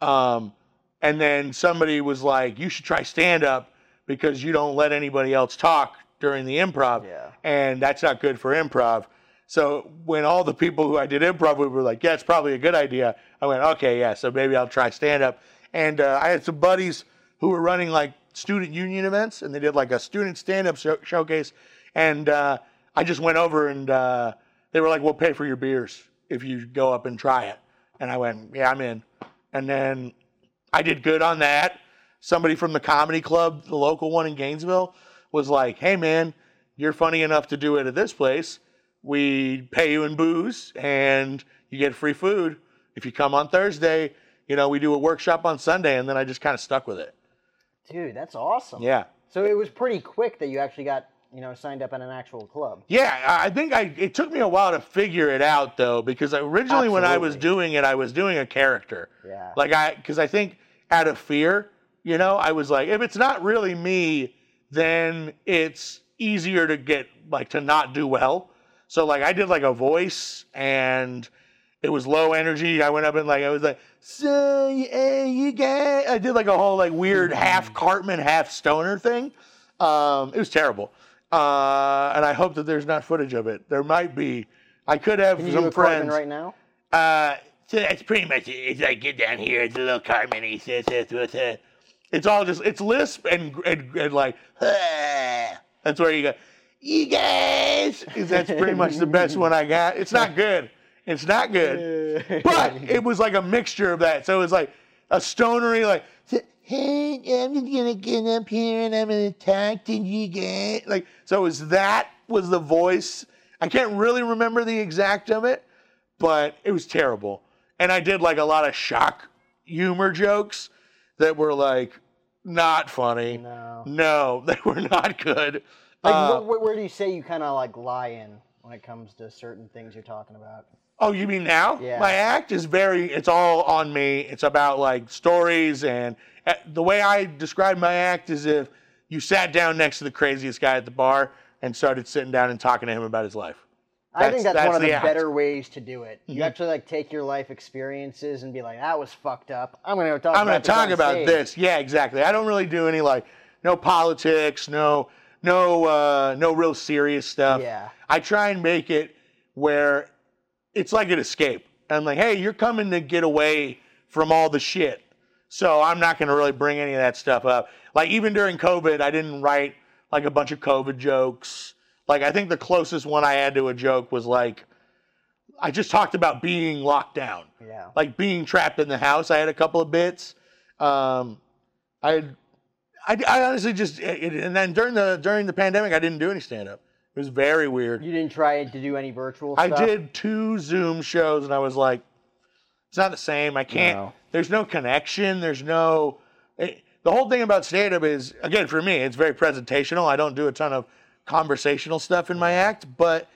Um, and then somebody was like, "You should try stand up because you don't let anybody else talk during the improv, Yeah. and that's not good for improv." So when all the people who I did improv with were like, "Yeah, it's probably a good idea," I went, "Okay, yeah, so maybe I'll try stand up." And uh, I had some buddies who were running like student union events, and they did like a student stand up show- showcase, and uh, I just went over and uh, they were like, "We'll pay for your beers if you go up and try it," and I went, "Yeah, I'm in." And then I did good on that. Somebody from the comedy club, the local one in Gainesville, was like, "Hey man, you're funny enough to do it at this place. We pay you in booze and you get free food if you come on Thursday. You know, we do a workshop on Sunday." And then I just kind of stuck with it. Dude, that's awesome. Yeah. So it was pretty quick that you actually got you know signed up in an actual club. Yeah, I I think I. It took me a while to figure it out though, because originally when I was doing it, I was doing a character. Yeah. Like I, because I think out of fear, you know, I was like, if it's not really me, then it's easier to get like to not do well. So like I did like a voice and it was low energy. I went up and like I was like, so yeah, you get. I did like a whole like weird half Cartman, half stoner thing. Um, it was terrible. Uh, and I hope that there's not footage of it. There might be. I could have Can you some do a Cartman friends. right now? Uh, so that's pretty much it. It's like get down here, it's a little Cartman. He says with it. It's all just it's lisp and and, and like [LAUGHS] that's where you go. You guys, that's pretty much the best one I got. It's not good. It's not good. But it was like a mixture of that. So it was like a stonery like. Hey, I'm just gonna get up here and I'm gonna talk to you guys. Like, so it was that was the voice. I can't really remember the exact of it, but it was terrible. And I did like a lot of shock humor jokes that were like not funny. No. No, [LAUGHS] they were not good. Like, Uh, wh- wh- where do you say you kind of like lie in when it comes to certain things you're talking about? oh, you mean now? Yeah. My act is very, it's all on me. It's about like stories. And uh, the way I describe my act is if you sat down next to the craziest guy at the bar and started sitting down and talking to him about his life. I think That's- that's, one of the, the better ways to do it. You Mhm. actually like take your life experiences and be like, "That was fucked up." I'm gonna go talk. I'm to talk about stage." this. Yeah, exactly. I don't really do any like no politics, no no uh, no real serious stuff. Yeah. I try and make it where it's like an escape. I'm like, hey, you're coming to get away from all the shit. So I'm not going to really bring any of that stuff up. Like even during COVID, I didn't write like a bunch of COVID jokes. Like I think the closest one I had to a joke was like I just talked about being locked down Yeah. like being trapped in the house. I had a couple of bits. Um, I had, I, I honestly just it, and then during the during the pandemic, I didn't do any stand up. It was very weird. You didn't try to do any virtual I stuff? did two Zoom shows, and I was like, it's not the same. I can't. No. There's no connection. There's no. it- the whole thing about stand up is again for me, it's very presentational. I don't do a ton of conversational stuff in my act, but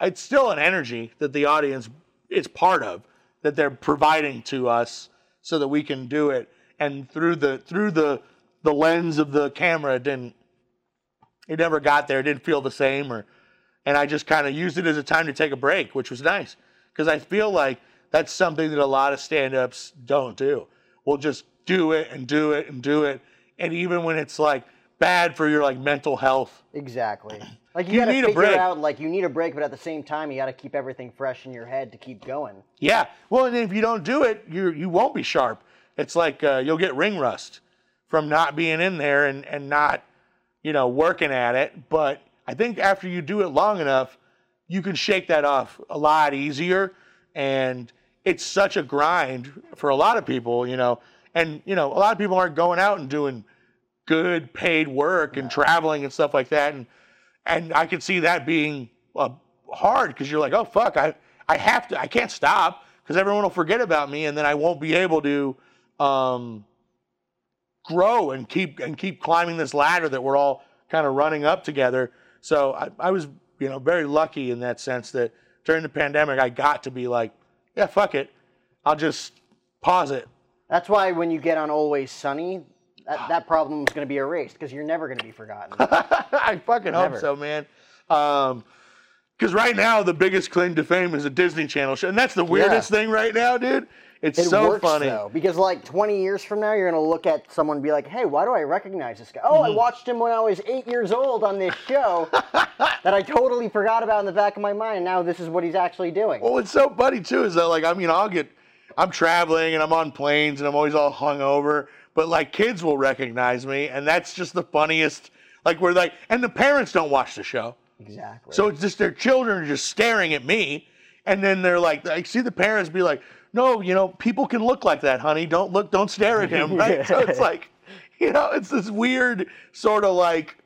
it's still an energy that the audience is part of that they're providing to us so that we can do it and through the through the the lens of the camera didn't it never got there it didn't feel the same or and i just kind of used it as a time to take a break which was nice because i feel like that's something that a lot of stand-ups don't do we'll just do it and do it and do it and even when it's like bad for your like mental health Exactly. [CLEARS THROAT] Like you, You gotta need a figure break. out like you need a break, but at the same time you gotta keep everything fresh in your head to keep going. Yeah. Well, and if you don't do it, you you won't be sharp. It's like uh, you'll get ring rust from not being in there and and not, you know, working at it. But I think after you do it long enough, you can shake that off a lot easier. And it's such a grind for a lot of people, you know. And you know, a lot of people aren't going out and doing good paid work and traveling and stuff like that. And and I could see that being uh, hard because you're like, oh fuck, I I have to, I can't stop because everyone will forget about me, and then I won't be able to um, grow and keep and keep climbing this ladder that we're all kind of running up together. So I, I was, you know, very lucky in that sense that during the pandemic I got to be like, yeah, fuck it, I'll just pause it. That's why when you get on Always Sunny, that, that problem is gonna be erased because you're never gonna be forgotten. [LAUGHS] I fucking hope so, man. Um, because right now the biggest claim to fame is a Disney Channel show, and that's the weirdest thing right now, dude. It's It so works funny. though, because like 20 years from now, you're gonna look at someone and be like, "Hey, why do I recognize this guy? Oh, Mm-hmm. I watched him when I was eight years old on this show [LAUGHS] that I totally forgot about in the back of my mind. Now this is what he's actually doing." Well, it's so funny too is that like I mean I'll get I'm traveling and I'm on planes and I'm always all hungover, but like kids will recognize me, and that's just the funniest. Like we're like, and the parents don't watch the show, exactly. so it's just their children are just staring at me, and then they're like, I see the parents be like, no, you know, people can look like that, honey. Don't look, don't stare at him, [LAUGHS] right? so it's like, you know, it's this weird sort of like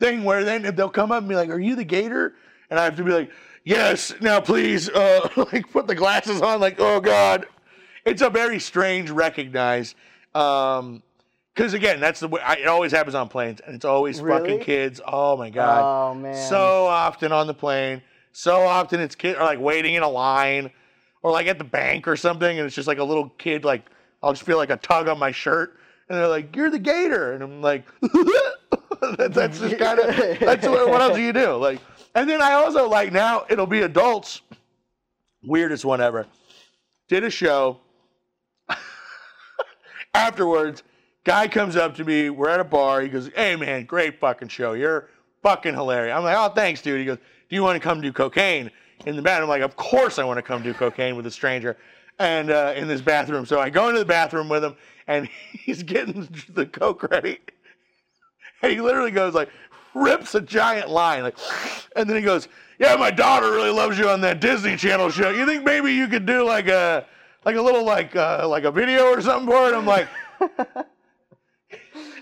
thing where then if they'll come up and be like, "Are you the Gator?" And I have to be like, "Yes." Now, please, uh, [LAUGHS] like put the glasses on. Like, oh god, it's a very strange recognize. Um, because again, that's the way I, it always happens on planes, and it's always Really? fucking kids. Oh my god, Oh man. so often on the plane. So often it's kids are like waiting in a line, or like at the bank or something, and it's just like a little kid. Like I'll just feel like a tug on my shirt, and they're like, "You're the Gator," and I'm like, [LAUGHS] that, "That's just kind of that's what, what else do you do?" Like, and then I also like now it'll be adults. Weirdest one ever. Did a show. [LAUGHS] Afterwards, guy comes up to me. We're at a bar. He goes, "Hey man, great fucking show. You're fucking hilarious." I'm like, "Oh, thanks, dude." He goes, "Do you want to come do cocaine in the bathroom?" I'm like, "Of course I want to come do cocaine with a stranger." And uh, in this bathroom, so I go into the bathroom with him, and [LAUGHS] he's getting [LAUGHS] the coke ready, and he literally goes like, rips a giant line, like, [LAUGHS] and then he goes, "Yeah, my daughter really loves you on that Disney Channel show. You think maybe you could do like a, like a little like uh, like a video or something for it?" I'm like.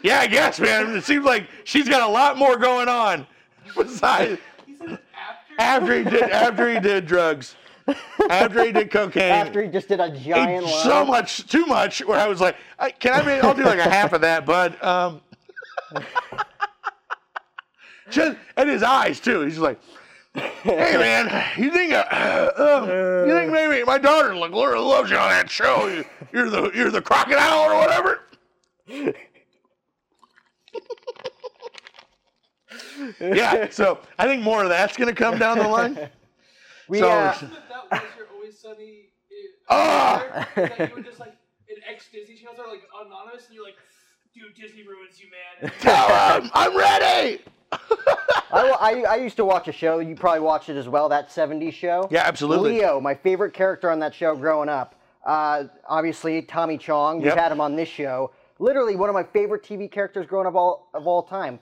Yeah, I guess, man. It seems like she's got a lot more going on besides after. he did after he did drugs, after he did cocaine. After he just did a giant line. so much, too much, where I was like, I, "Can I? Be, I'll do like a half of that, bud." Um, [LAUGHS] just and his eyes too. He's like, "Hey, man, you think? Uh, uh, you think maybe my daughter like Laura loves you on that show? You, you're the you're the crocodile or whatever." Yeah, so I think more of that's gonna come down the line. we, so- uh, Isn't that was your always sunny? Ah! Uh, that you were just like an ex Disney channels are like anonymous, and you're like, dude, Disney ruins you, man. [LAUGHS] Tell him I'm ready. [LAUGHS] I, I, I used to watch a show. You probably watched it as well. That '70s show. Yeah, absolutely. Leo, my favorite character on that show growing up. Uh, obviously, Tommy Chong. We've Yep. had him on this show. Literally one of my favorite TV characters growing up all of all time.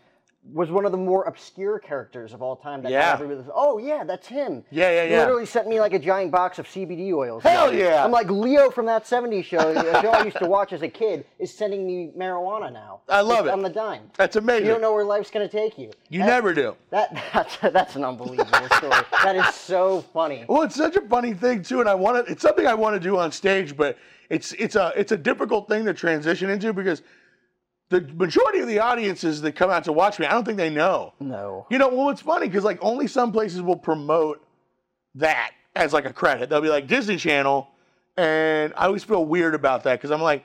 Was one of the more obscure characters of all time. That Yeah. everybody was, oh yeah, that's him. Yeah, yeah, He yeah. literally sent me like a giant box of CBD oils. Hell yeah. I'm like Leo from that '70s show, a show I used to watch as a kid, is sending me marijuana now. I love It's it. On the dime. That's amazing. You don't know where life's gonna take you. You That- never do. That [LAUGHS] that's that's an unbelievable story. That is so funny. Well, it's such a funny thing too, and I want to. It's something I want to do on stage, but it's it's a it's a difficult thing to transition into because the majority of the audiences that come out to watch me, I don't think they know. No. You know, well, it's funny because like only some places will promote that as like a credit. They'll be like Disney Channel, and I always feel weird about that because I'm like,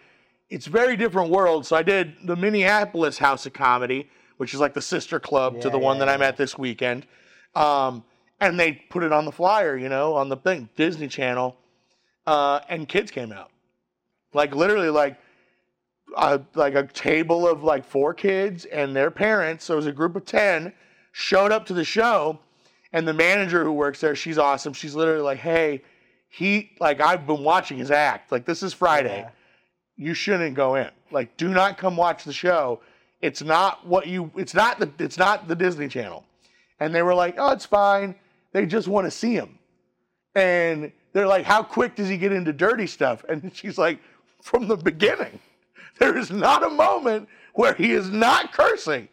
it's very different world. So I did the Minneapolis House of Comedy, which is like the sister club to Yeah, the one yeah, that I'm at this weekend, um, and they put it on the flyer, you know, on the thing, Disney Channel, uh, and kids came out, like literally like a, like a table of like four kids and their parents. So it was a group of 10 showed up to the show. And the manager who works there, she's awesome. She's literally like, hey, he, like, I've been watching his act. Like, this is Friday. Yeah. You shouldn't go in. Like, do not come watch the show. It's not what you, it's not the, it's not the Disney Channel. And they were like, oh, it's fine. They just want to see him. And they're like, how quick does he get into dirty stuff? And [LAUGHS] she's like, from the beginning. [LAUGHS] There is not a moment where he is not cursing.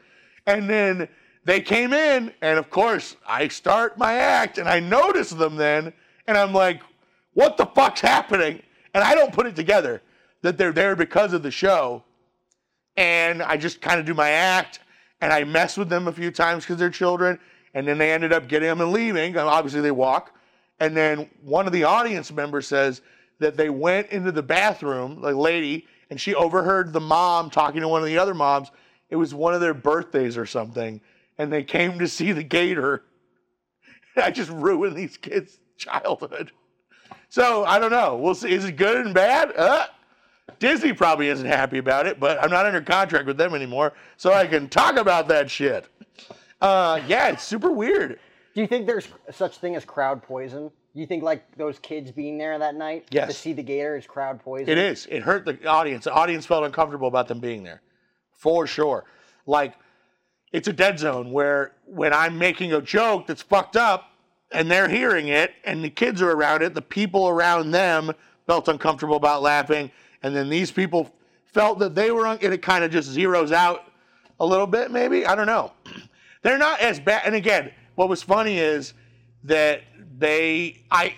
And then they came in, and of course, I start my act and I notice them then, and I'm like, what the fuck's happening? And I don't put it together that they're there because of the show. And I just kind of do my act, and I mess with them a few times because they're children. And then they ended up getting them and leaving. Obviously, they walk. And then one of the audience members says that they went into the bathroom, like lady, and she overheard the mom talking to one of the other moms. It was one of their birthdays or something, and they came to see the gator. [LAUGHS] I just ruined these kids' childhood. So I don't know. We'll see. Is it good and bad? Uh, Disney probably isn't happy about it, but I'm not under contract with them anymore, so I can talk about that shit. Uh, yeah, it's super weird. Do you think there's such thing as crowd poison? You think like those kids being there that night to see the gator is crowd poison? It is. It hurt the audience. The audience felt uncomfortable about them being there, for sure. Like, it's a dead zone where when I'm making a joke that's fucked up and they're hearing it and the kids are around it, the people around them felt uncomfortable about laughing. And then these people felt that they were, un- and it kind of just zeroes out a little bit, maybe. I don't know. [CLEARS THROAT] They're not as bad. And again, what was funny is that they, I,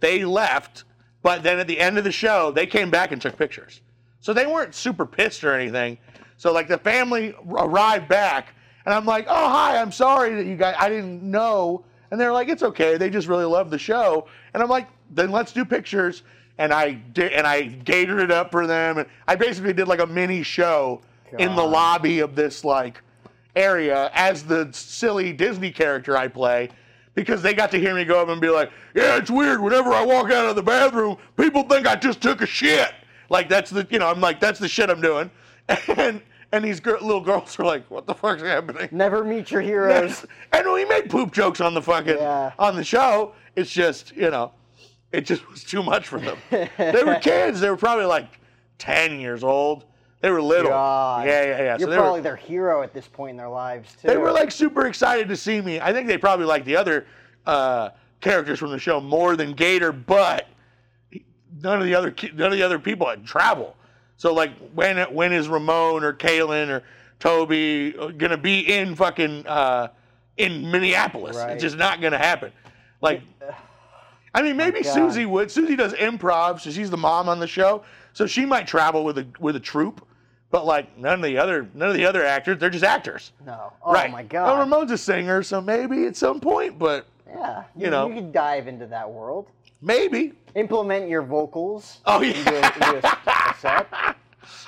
they left, but then at the end of the show, they came back and took pictures. So they weren't super pissed or anything. So like the family arrived back, and I'm like, "Oh hi, I'm sorry that you guys, I didn't know." And they're like, "It's okay. They just really love the show." And I'm like, "Then let's do pictures." And I did, and I gated it up for them, and I basically did like a mini show in the lobby of this like area as the silly Disney character I play because they got to hear me go up and be like, "Yeah, it's weird. Whenever I walk out of the bathroom, people think I just took a shit." Like that's the you know I'm like that's the shit I'm doing, [LAUGHS] and and these gir- little girls are like, "What the fuck's happening?" Never meet your heroes. [LAUGHS] and we made poop jokes on the fucking Yeah. on the show. It's just you know, it just was too much for them. they were [LAUGHS] kids. They were probably like ten years old. They were little. God. Yeah, yeah, yeah. You're so probably were, their hero at this point in their lives too. they were like super excited to see me. I think they probably liked the other uh, characters from the show more than Gator, but none of the other none of the other people had travel. So like when when is Ramon or Kaylin or Tobie gonna be in fucking uh, in Minneapolis? Right. It's just not gonna happen. Like, I mean, maybe God. Suzi would. Suzi does improv, so she's the mom on the show, so she might travel with a with a troupe. But like none of the other none of the other actors, they're just actors. no. Oh right. my Well, god. Ramon's a singer, so maybe at some point, but yeah. you know. you could dive into that world. maybe. Implement your vocals. Oh, into yeah. a- into a- [LAUGHS] set.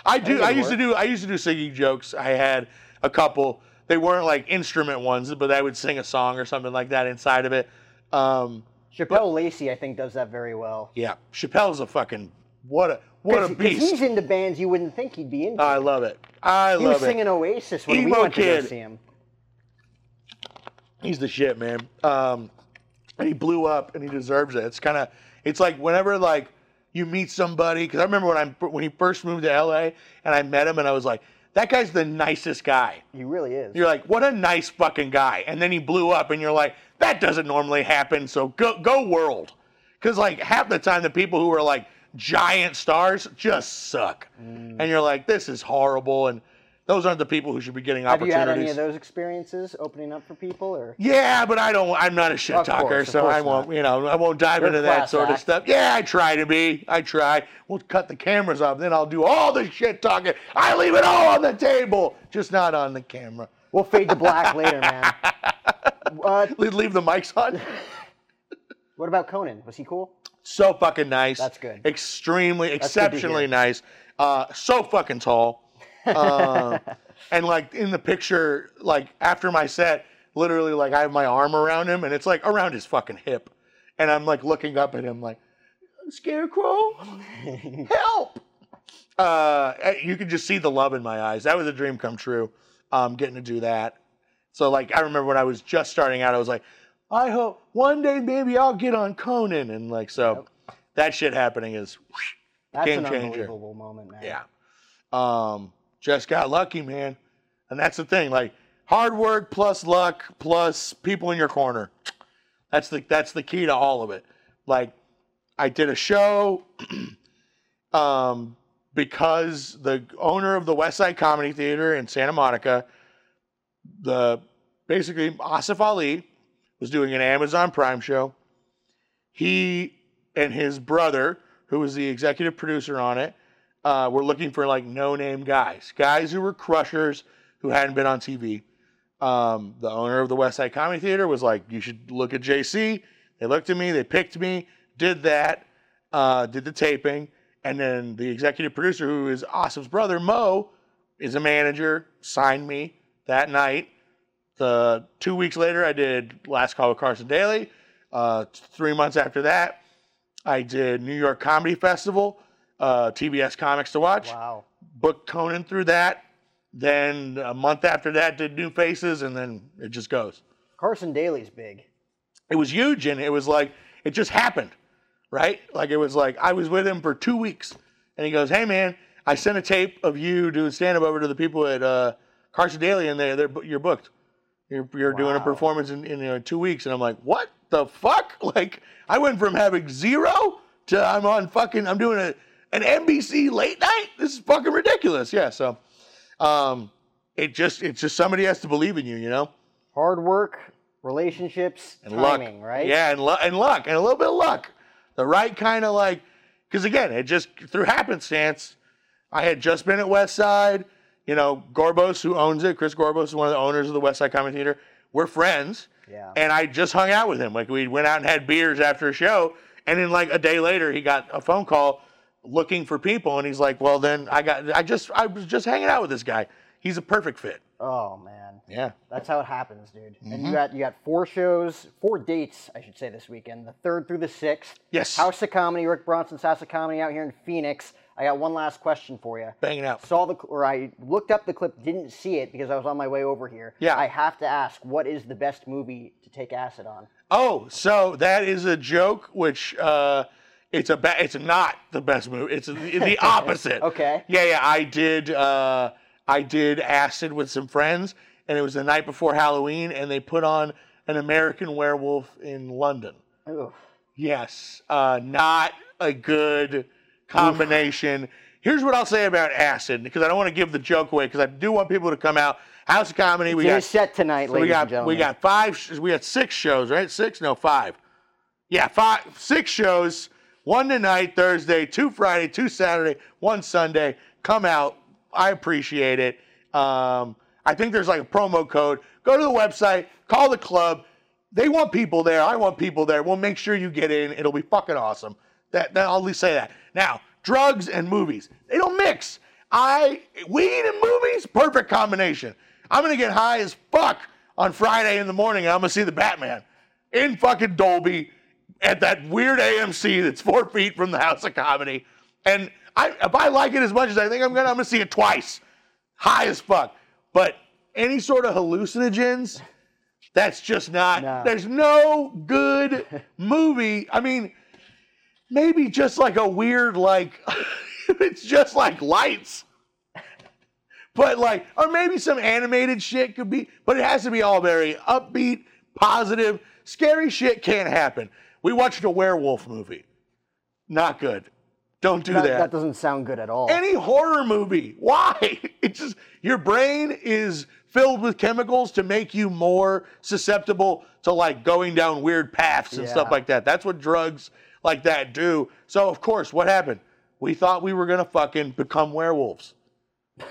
I do. I used to do. I used to do singing jokes. I had a couple. They weren't like instrument ones, but I would sing a song or something like that inside of it. Um, Chappelle Lacey, I think, does that very well. yeah, Chappelle's a fucking what a what a beast. He's into bands you wouldn't think he'd be into. I love it. I he was love it. singing Oasis when we Emo went to go see him. He's the shit, man. Um, and he blew up, and he deserves it. It's kind of, it's like whenever like you meet somebody, because I remember when I when he first moved to LA, and I met him, and I was like, that guy's the nicest guy. He really is. You're like, what a nice fucking guy. And then he blew up, and you're like, that doesn't normally happen. So go go world, because like half the time the people who are like giant stars just suck, Mm. and you're like, this is horrible. And those aren't the people who should be getting Have you opportunities. had any of those experiences opening up for people, or Yeah, but I don't. I'm not a shit Of talker, course, so I won't. not. You know, I won't dive You're into that sort of stuff. Yeah, I try to be. I try. We'll cut the cameras off, then I'll do all the shit talking. I leave it all on the table, just not on the camera. we'll fade to black later, man. [LAUGHS] Uh, leave the mics on. [LAUGHS] what about Conan? Was he cool? So fucking nice. That's good. Extremely, to exceptionally hear. nice. Uh, so fucking tall. [LAUGHS] Uh, and like in the picture, like after my set, literally like I have my arm around him, and it's like around his fucking hip, and I'm like looking up at him like, Scarecrow, [LAUGHS] help! Uh, you can just see the love in my eyes. That was a dream come true. Um, getting to do that. So like I remember when I was just starting out, I was like, I hope one day maybe I'll get on Conan, and like so, that shit happening is That's Game an changer. unbelievable moment, man. yeah. Um, just got lucky, man. And that's the thing, like hard work plus luck plus people in your corner. That's the that's the key to all of it. Like I did a show [CLEARS THROAT] um because the owner of the West Side Comedy Theater in Santa Monica, the basically Asif Ali was doing an Amazon Prime show. He and his brother, who was the executive producer on it, uh, were looking for like no name guys, guys who were crushers who hadn't been on TV. Um, the owner of the West Side Comedy Theater was like, "You should look at JC." They looked at me, they picked me, did that, uh, did the taping, and then the executive producer, who is Asif's brother, Mo, is a manager, signed me that night. The two weeks later, I did Last Call with Carson Daly. Uh, three months after that, I did New York Comedy Festival, uh, TBS Comics to Watch. Wow. Booked Conan through that. Then a month after that, did New Faces, and then it just goes. Carson Daly's big. It was huge, and it was like it just happened, right? Like it was like I was with him for two weeks, and he goes, "Hey man, I sent a tape of you doing stand up over to the people at uh, Carson Daly, and they they're you're booked. You're you're doing a performance in in uh, two weeks." And I'm like, "What the fuck?" [LAUGHS] Like I went from having zero to I'm on fucking I'm doing a an NBC late night. This is fucking ridiculous. Yeah, so um, it just it's just somebody has to believe in you, you know. Hard work, relationships, and timing, luck, right? Yeah, and, lu- and luck, and a little bit of luck. The right kind of like, because again, it just through happenstance. I had just been at West Side. You know, Gorbos, who owns it, Chris Gorbos is one of the owners of the West Side Comedy Theater. We're friends, Yeah. and I just hung out with him. Like we went out and had beers after a show, and then like a day later, he got a phone call looking for people, and he's like, "Well, then I got, I just, I was just hanging out with this guy. He's a perfect fit." Oh man. Yeah. That's how it happens, dude. And Mm-hmm. you got you got four shows, four dates, I should say, this weekend. The third through the sixth. Yes. House of Comedy, Rick Bronson's House of Comedy out here in Phoenix. I got one last question for you. Banging out. Saw the or I looked up the clip, didn't see it because I was on my way over here. Yeah. I have to ask, what is the best movie to take acid on? Oh, so that is a joke, which uh, it's a ba- it's not the best movie. It's the [LAUGHS] opposite. Okay. Yeah, yeah. I did uh, I did acid with some friends, and it was the night before Halloween, and they put on an American Werewolf in London. Ooh. Yes, uh, not a good combination. Here's what I'll say about acid, because I don't want to give the joke away, because I do want people to come out. House of Comedy, we got set tonight, so ladies we got and gentlemen. we got five. We got six shows, right? Six? No, five. Yeah, five, six shows. One tonight, Thursday, two Friday, two Saturday, one Sunday. Come out. I appreciate it. Um, I think there's like a promo code. Go to the website. Call the club. They want people there. I want people there. We'll make sure you get in. It'll be fucking awesome. That, that I'll at least say that. Now, drugs and movies. They don't mix. I weed and movies, perfect combination. I'm gonna get high as fuck on Friday in the morning. and I'm gonna see the Batman in fucking Dolby at that weird AMC that's four feet from the House of Comedy. And I, if I like it as much as I think I'm gonna, I'm gonna see it twice, high as fuck. But any sort of hallucinogens, that's just not. No. There's no good movie. I mean, maybe just like a weird like. [LAUGHS] it's just like lights. but like, or maybe some animated shit could be, but it has to be all very upbeat, positive. Scary shit can't happen. We watched a werewolf movie. Not good. Don't do That, that. that doesn't sound good at all. Any horror movie. [LAUGHS] Why? It's just your brain is filled with chemicals to make you more susceptible to like going down weird paths and stuff like that. That's what drugs like that do. So of course, what happened? We thought we were gonna fucking become werewolves. of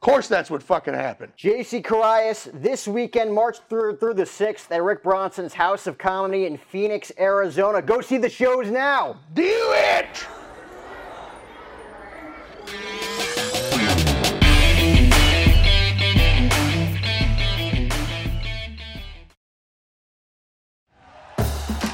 course that's what fucking happened. JC Currais this weekend, March through through the 6th at Rick Bronson's House of Comedy in Phoenix, Arizona. Go see the shows now. Do it!